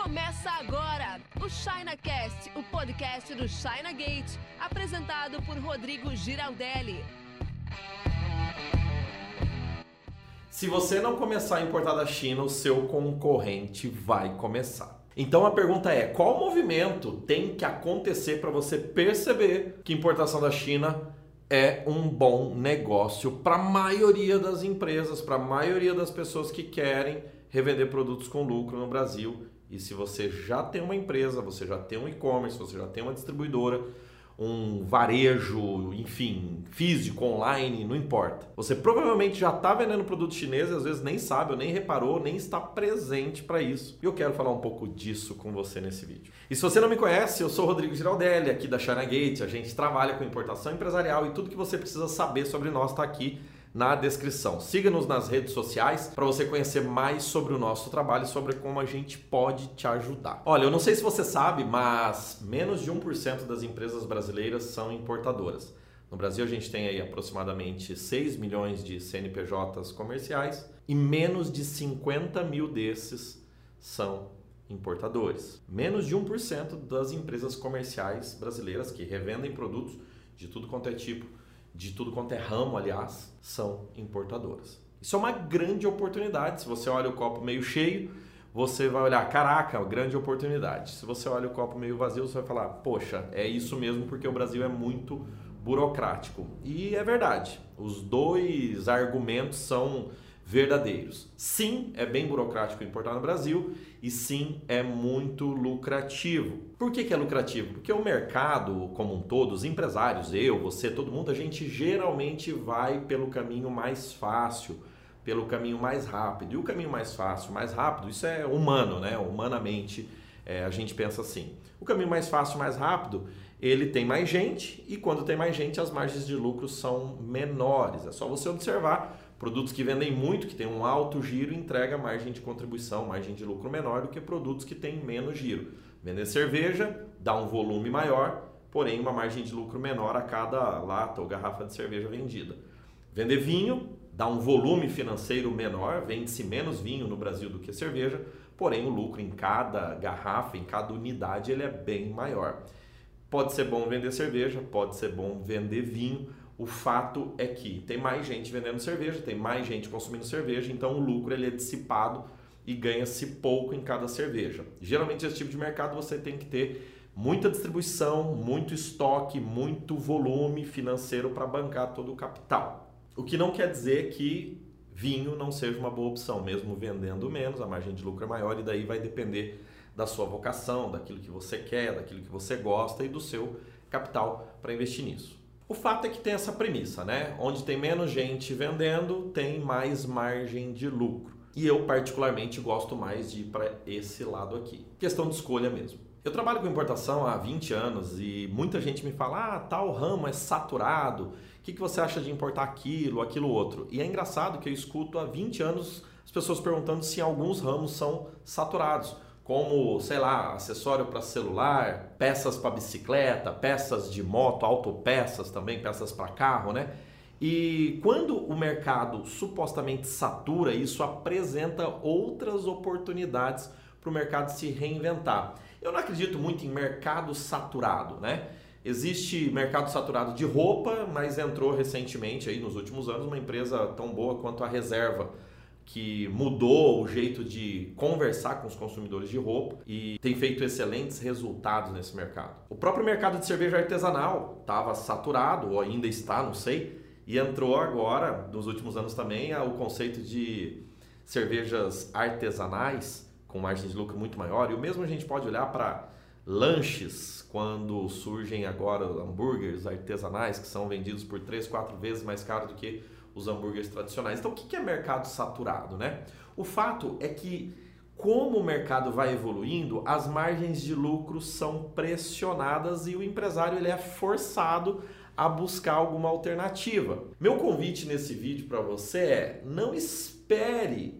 Começa agora o ChinaCast, o podcast do China Gate, apresentado por Rodrigo Giraldelli. Se você não começar a importar da China, o seu concorrente vai começar. Então a pergunta é: qual movimento tem que acontecer para você perceber que importação da China é um bom negócio para a maioria das empresas, para a maioria das pessoas que querem revender produtos com lucro no Brasil. E se você já tem uma empresa, você já tem um e-commerce, você já tem uma distribuidora, um varejo, enfim, físico, online, não importa. Você provavelmente já está vendendo produtos chineses, às vezes nem sabe, ou nem reparou, nem está presente para isso. E eu quero falar um pouco disso com você nesse vídeo. E se você não me conhece, eu sou Rodrigo Giraldelli, aqui da China Gate. A gente trabalha com importação empresarial e tudo que você precisa saber sobre nós está aqui na descrição. Siga-nos nas redes sociais para você conhecer mais sobre o nosso trabalho e sobre como a gente pode te ajudar. Olha, eu não sei se você sabe, mas menos de 1% das empresas brasileiras são importadoras. No Brasil, a gente tem aí aproximadamente 6 milhões de CNPJs comerciais e menos de 50 mil desses são importadores. Menos de 1% das empresas comerciais brasileiras que revendem produtos de tudo quanto é tipo de tudo quanto é ramo, aliás, são importadoras. Isso é uma grande oportunidade. Se você olha o copo meio cheio, você vai olhar, caraca, grande oportunidade. Se você olha o copo meio vazio, você vai falar, poxa, é isso mesmo porque o Brasil é muito burocrático. E é verdade. Os dois argumentos são verdadeiros. Sim, é bem burocrático importar no Brasil e sim, é muito lucrativo. Por que, que é lucrativo? Porque o mercado como um todo, os empresários, eu, você, todo mundo, a gente geralmente vai pelo caminho mais fácil, pelo caminho mais rápido. E o caminho mais fácil, mais rápido, isso é humano, né? Humanamente, é, a gente pensa assim. O caminho mais fácil, mais rápido, ele tem mais gente e quando tem mais gente, as margens de lucro são menores. É só você observar Produtos que vendem muito, que têm um alto giro, entrega margem de contribuição, margem de lucro menor do que produtos que têm menos giro. Vender cerveja dá um volume maior, porém uma margem de lucro menor a cada lata ou garrafa de cerveja vendida. Vender vinho dá um volume financeiro menor, vende-se menos vinho no Brasil do que cerveja, porém o lucro em cada garrafa, em cada unidade, ele é bem maior. Pode ser bom vender cerveja, pode ser bom vender vinho, o fato é que tem mais gente vendendo cerveja, tem mais gente consumindo cerveja, então o lucro ele é dissipado e ganha-se pouco em cada cerveja. Geralmente, esse tipo de mercado você tem que ter muita distribuição, muito estoque, muito volume financeiro para bancar todo o capital. O que não quer dizer que vinho não seja uma boa opção, mesmo vendendo menos, a margem de lucro é maior e daí vai depender da sua vocação, daquilo que você quer, daquilo que você gosta e do seu capital para investir nisso. O fato é que tem essa premissa, né? Onde tem menos gente vendendo, tem mais margem de lucro. E eu, particularmente, gosto mais de ir para esse lado aqui. Questão de escolha mesmo. Eu trabalho com importação há 20 anos e muita gente me fala: ah, tal ramo é saturado, o que, que você acha de importar aquilo, aquilo outro? E é engraçado que eu escuto há 20 anos as pessoas perguntando se alguns ramos são saturados como, sei lá, acessório para celular, peças para bicicleta, peças de moto, autopeças também, peças para carro, né? E quando o mercado supostamente satura, isso apresenta outras oportunidades para o mercado se reinventar. Eu não acredito muito em mercado saturado, né? Existe mercado saturado de roupa, mas entrou recentemente aí nos últimos anos uma empresa tão boa quanto a Reserva que mudou o jeito de conversar com os consumidores de roupa e tem feito excelentes resultados nesse mercado. O próprio mercado de cerveja artesanal estava saturado, ou ainda está, não sei, e entrou agora, nos últimos anos também, o conceito de cervejas artesanais com margem de lucro muito maior. E o mesmo a gente pode olhar para lanches, quando surgem agora hambúrgueres artesanais que são vendidos por 3, 4 vezes mais caro do que os hambúrgueres tradicionais. Então, o que é mercado saturado, né? O fato é que como o mercado vai evoluindo, as margens de lucro são pressionadas e o empresário ele é forçado a buscar alguma alternativa. Meu convite nesse vídeo para você é: não espere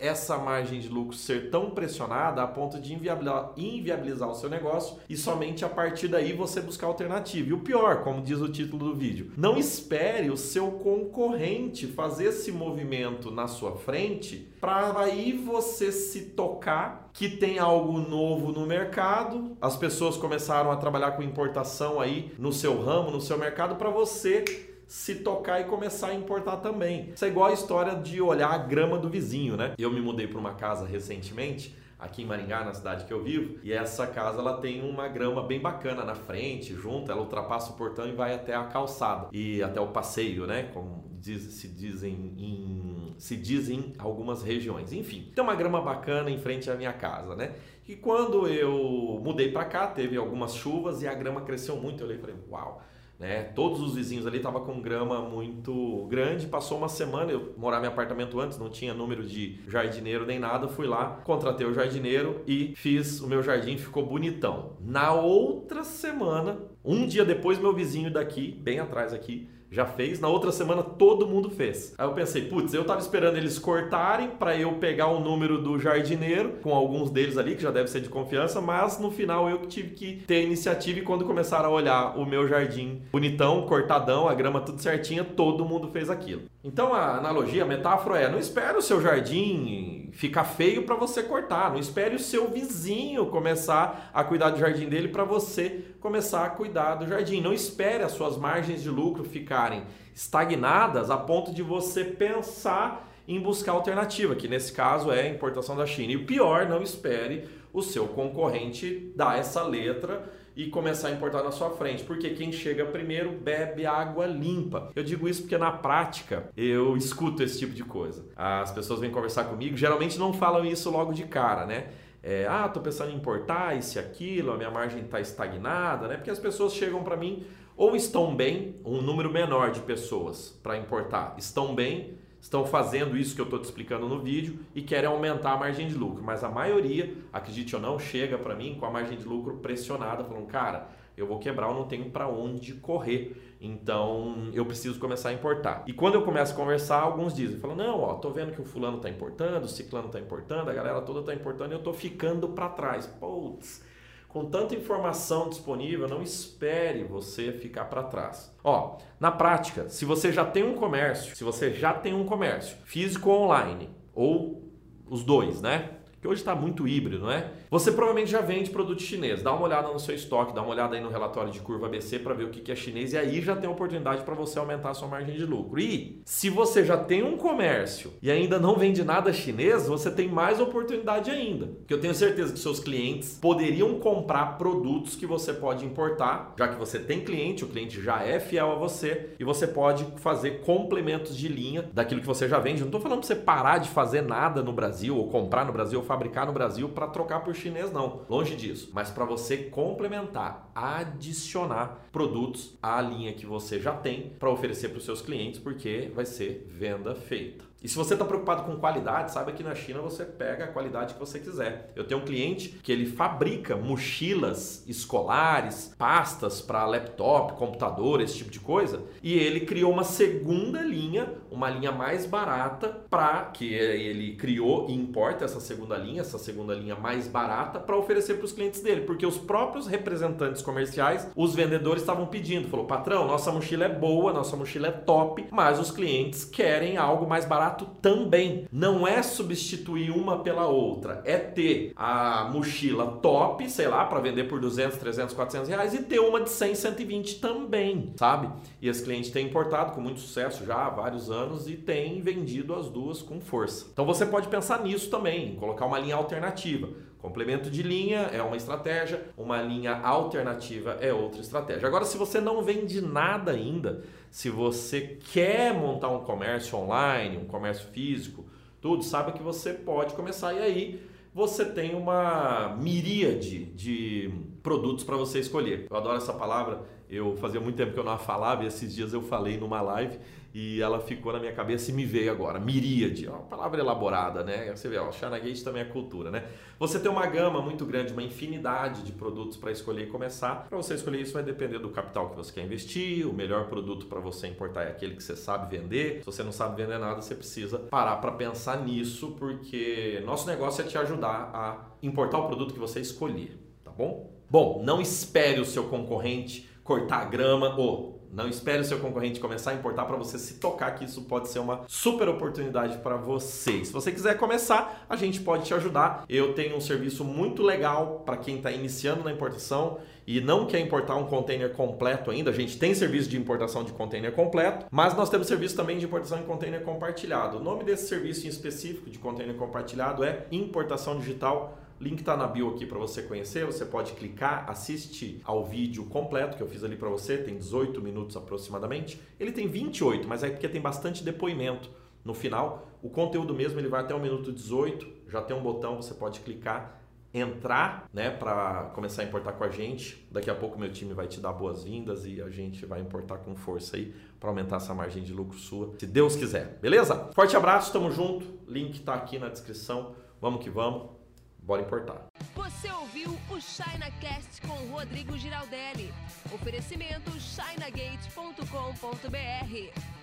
essa margem de lucro ser tão pressionada a ponto de inviabilizar, o seu negócio e somente a partir daí você buscar alternativa. E o pior, como diz o título do vídeo, não espere o seu concorrente fazer esse movimento na sua frente para aí você se tocar que tem algo novo no mercado, as pessoas começaram a trabalhar com importação aí no seu ramo, no seu mercado para você se tocar e começar a importar também. Isso é igual a história de olhar a grama do vizinho, né? Eu me mudei para uma casa recentemente aqui em Maringá, na cidade que eu vivo, e essa casa ela tem uma grama bem bacana na frente, junto, ela ultrapassa o portão e vai até a calçada e até o passeio, né? Como diz, se dizem em se dizem algumas regiões. Enfim, tem uma grama bacana em frente à minha casa, né? E quando eu mudei para cá, teve algumas chuvas e a grama cresceu muito. Eu falei, uau, né? Todos os vizinhos ali estavam com grama muito grande. Passou uma semana, eu morava em apartamento antes, não tinha número de jardineiro nem nada. Fui lá, contratei o jardineiro e fiz o meu jardim, ficou bonitão. Na outra semana, um dia depois, meu vizinho daqui, bem atrás aqui, já fez. Na outra semana todo mundo fez. Aí eu pensei, putz, eu tava esperando eles cortarem para eu pegar o número do jardineiro, com alguns deles ali, que já deve ser de confiança, mas no final eu que tive que ter a iniciativa e quando começaram a olhar o meu jardim bonitão, cortadão, a grama tudo certinha, todo mundo fez aquilo. Então a analogia, a metáfora é: não espere o seu jardim ficar feio para você cortar, não espere o seu vizinho começar a cuidar do jardim dele para você começar a cuidar do jardim. Não espere as suas margens de lucro ficarem estagnadas a ponto de você pensar em buscar alternativa, que nesse caso é a importação da China. E o pior, não espere o seu concorrente dar essa letra e começar a importar na sua frente, porque quem chega primeiro bebe água limpa. Eu digo isso porque na prática eu escuto esse tipo de coisa. As pessoas vêm conversar comigo, geralmente não falam isso logo de cara, né? É, ah, tô pensando em importar isso e aquilo, a minha margem está estagnada, né? Porque as pessoas chegam para mim ou estão bem, um número menor de pessoas para importar, estão bem estão fazendo isso que eu estou te explicando no vídeo e querem aumentar a margem de lucro. Mas a maioria, acredite ou não, chega para mim com a margem de lucro pressionada, falando, cara, eu vou quebrar, eu não tenho para onde correr. Então eu preciso começar a importar. E quando eu começo a conversar, alguns dizem, falam, não, ó, tô vendo que o fulano está importando, o ciclano está importando, a galera toda está importando e eu estou ficando para trás. Putz, com tanta informação disponível, não espere você ficar para trás. Ó, na prática, se você já tem um comércio, se você já tem um comércio físico ou online, ou os dois, né? Que hoje está muito híbrido, não é? Você provavelmente já vende produto chinês. Dá uma olhada no seu estoque, dá uma olhada aí no relatório de curva ABC para ver o que é chinês e aí já tem oportunidade para você aumentar a sua margem de lucro. E se você já tem um comércio e ainda não vende nada chinês, você tem mais oportunidade ainda. Porque eu tenho certeza que seus clientes poderiam comprar produtos que você pode importar, já que você tem cliente, o cliente já é fiel a você e você pode fazer complementos de linha daquilo que você já vende. Não estou falando para você parar de fazer nada no Brasil ou comprar no Brasil fabricar no Brasil para trocar por chinês, não. Longe disso. Mas para você complementar, adicionar produtos à linha que você já tem para oferecer para os seus clientes, porque vai ser venda feita. E se você está preocupado com qualidade, sabe que na China você pega a qualidade que você quiser. Eu tenho um cliente que ele fabrica mochilas escolares, pastas para laptop, computador, esse tipo de coisa, e ele criou uma segunda linha, uma linha mais barata para que ele criou e importa essa segunda linha, essa segunda linha mais barata para oferecer para os clientes dele, porque os próprios representantes comerciais, os vendedores estavam pedindo, falou: "Patrão, nossa mochila é boa, nossa mochila é top, mas os clientes querem algo mais barato também. Não é substituir uma pela outra, é ter a mochila top, sei lá, para vender por 200, 300, 400 reais e ter uma de 100, 120 também, sabe? E esse cliente tem importado com muito sucesso já há vários anos e tem vendido as duas com força. Então você pode pensar nisso também, colocar uma linha alternativa. Complemento de linha é uma estratégia, uma linha alternativa é outra estratégia. Agora, se você não vende nada ainda, se você quer montar um comércio online, um comércio físico, tudo, sabe que você pode começar e aí você tem uma miríade de produtos para você escolher. Eu adoro essa palavra Eu fazia muito tempo que eu não falava e esses dias eu falei numa live e ela ficou na minha cabeça e me veio agora. Miríade, é uma palavra elaborada, né? Você vê, ó, China Gate também é cultura, né? Você tem uma gama muito grande, uma infinidade de produtos para escolher e começar. Para você escolher isso vai depender do capital que você quer investir. O melhor produto para você importar é aquele que você sabe vender. Se você não sabe vender nada, você precisa parar para pensar nisso, porque nosso negócio é te ajudar a importar o produto que você escolher, tá bom? Bom, não espere o seu concorrente cortar a grama ou não espere o seu concorrente começar a importar para você se tocar que isso pode ser uma super oportunidade para você. Se você quiser começar, a gente pode te ajudar. Eu tenho um serviço muito legal para quem está iniciando na importação e não quer importar um container completo ainda. A gente tem serviço de importação de container completo, mas nós temos serviço também de importação de container compartilhado. O nome desse serviço em específico de container compartilhado é Importação Digital Link está na bio aqui para você conhecer. Você pode clicar, assiste ao vídeo completo que eu fiz ali para você, tem 18 minutos aproximadamente. Ele tem 28, mas é porque tem bastante depoimento no final. O conteúdo mesmo ele vai até o minuto 18, já tem um botão, você pode clicar, entrar, né, para começar a importar com a gente. Daqui a pouco meu time vai te dar boas-vindas e a gente vai importar com força aí para aumentar essa margem de lucro sua, se Deus quiser. Beleza? Forte abraço, tamo junto. Link está aqui na descrição. Vamos que vamos. Bora importar. Você ouviu o ChinaCast com Rodrigo Giraldelli. Oferecimento chinagate.com.br.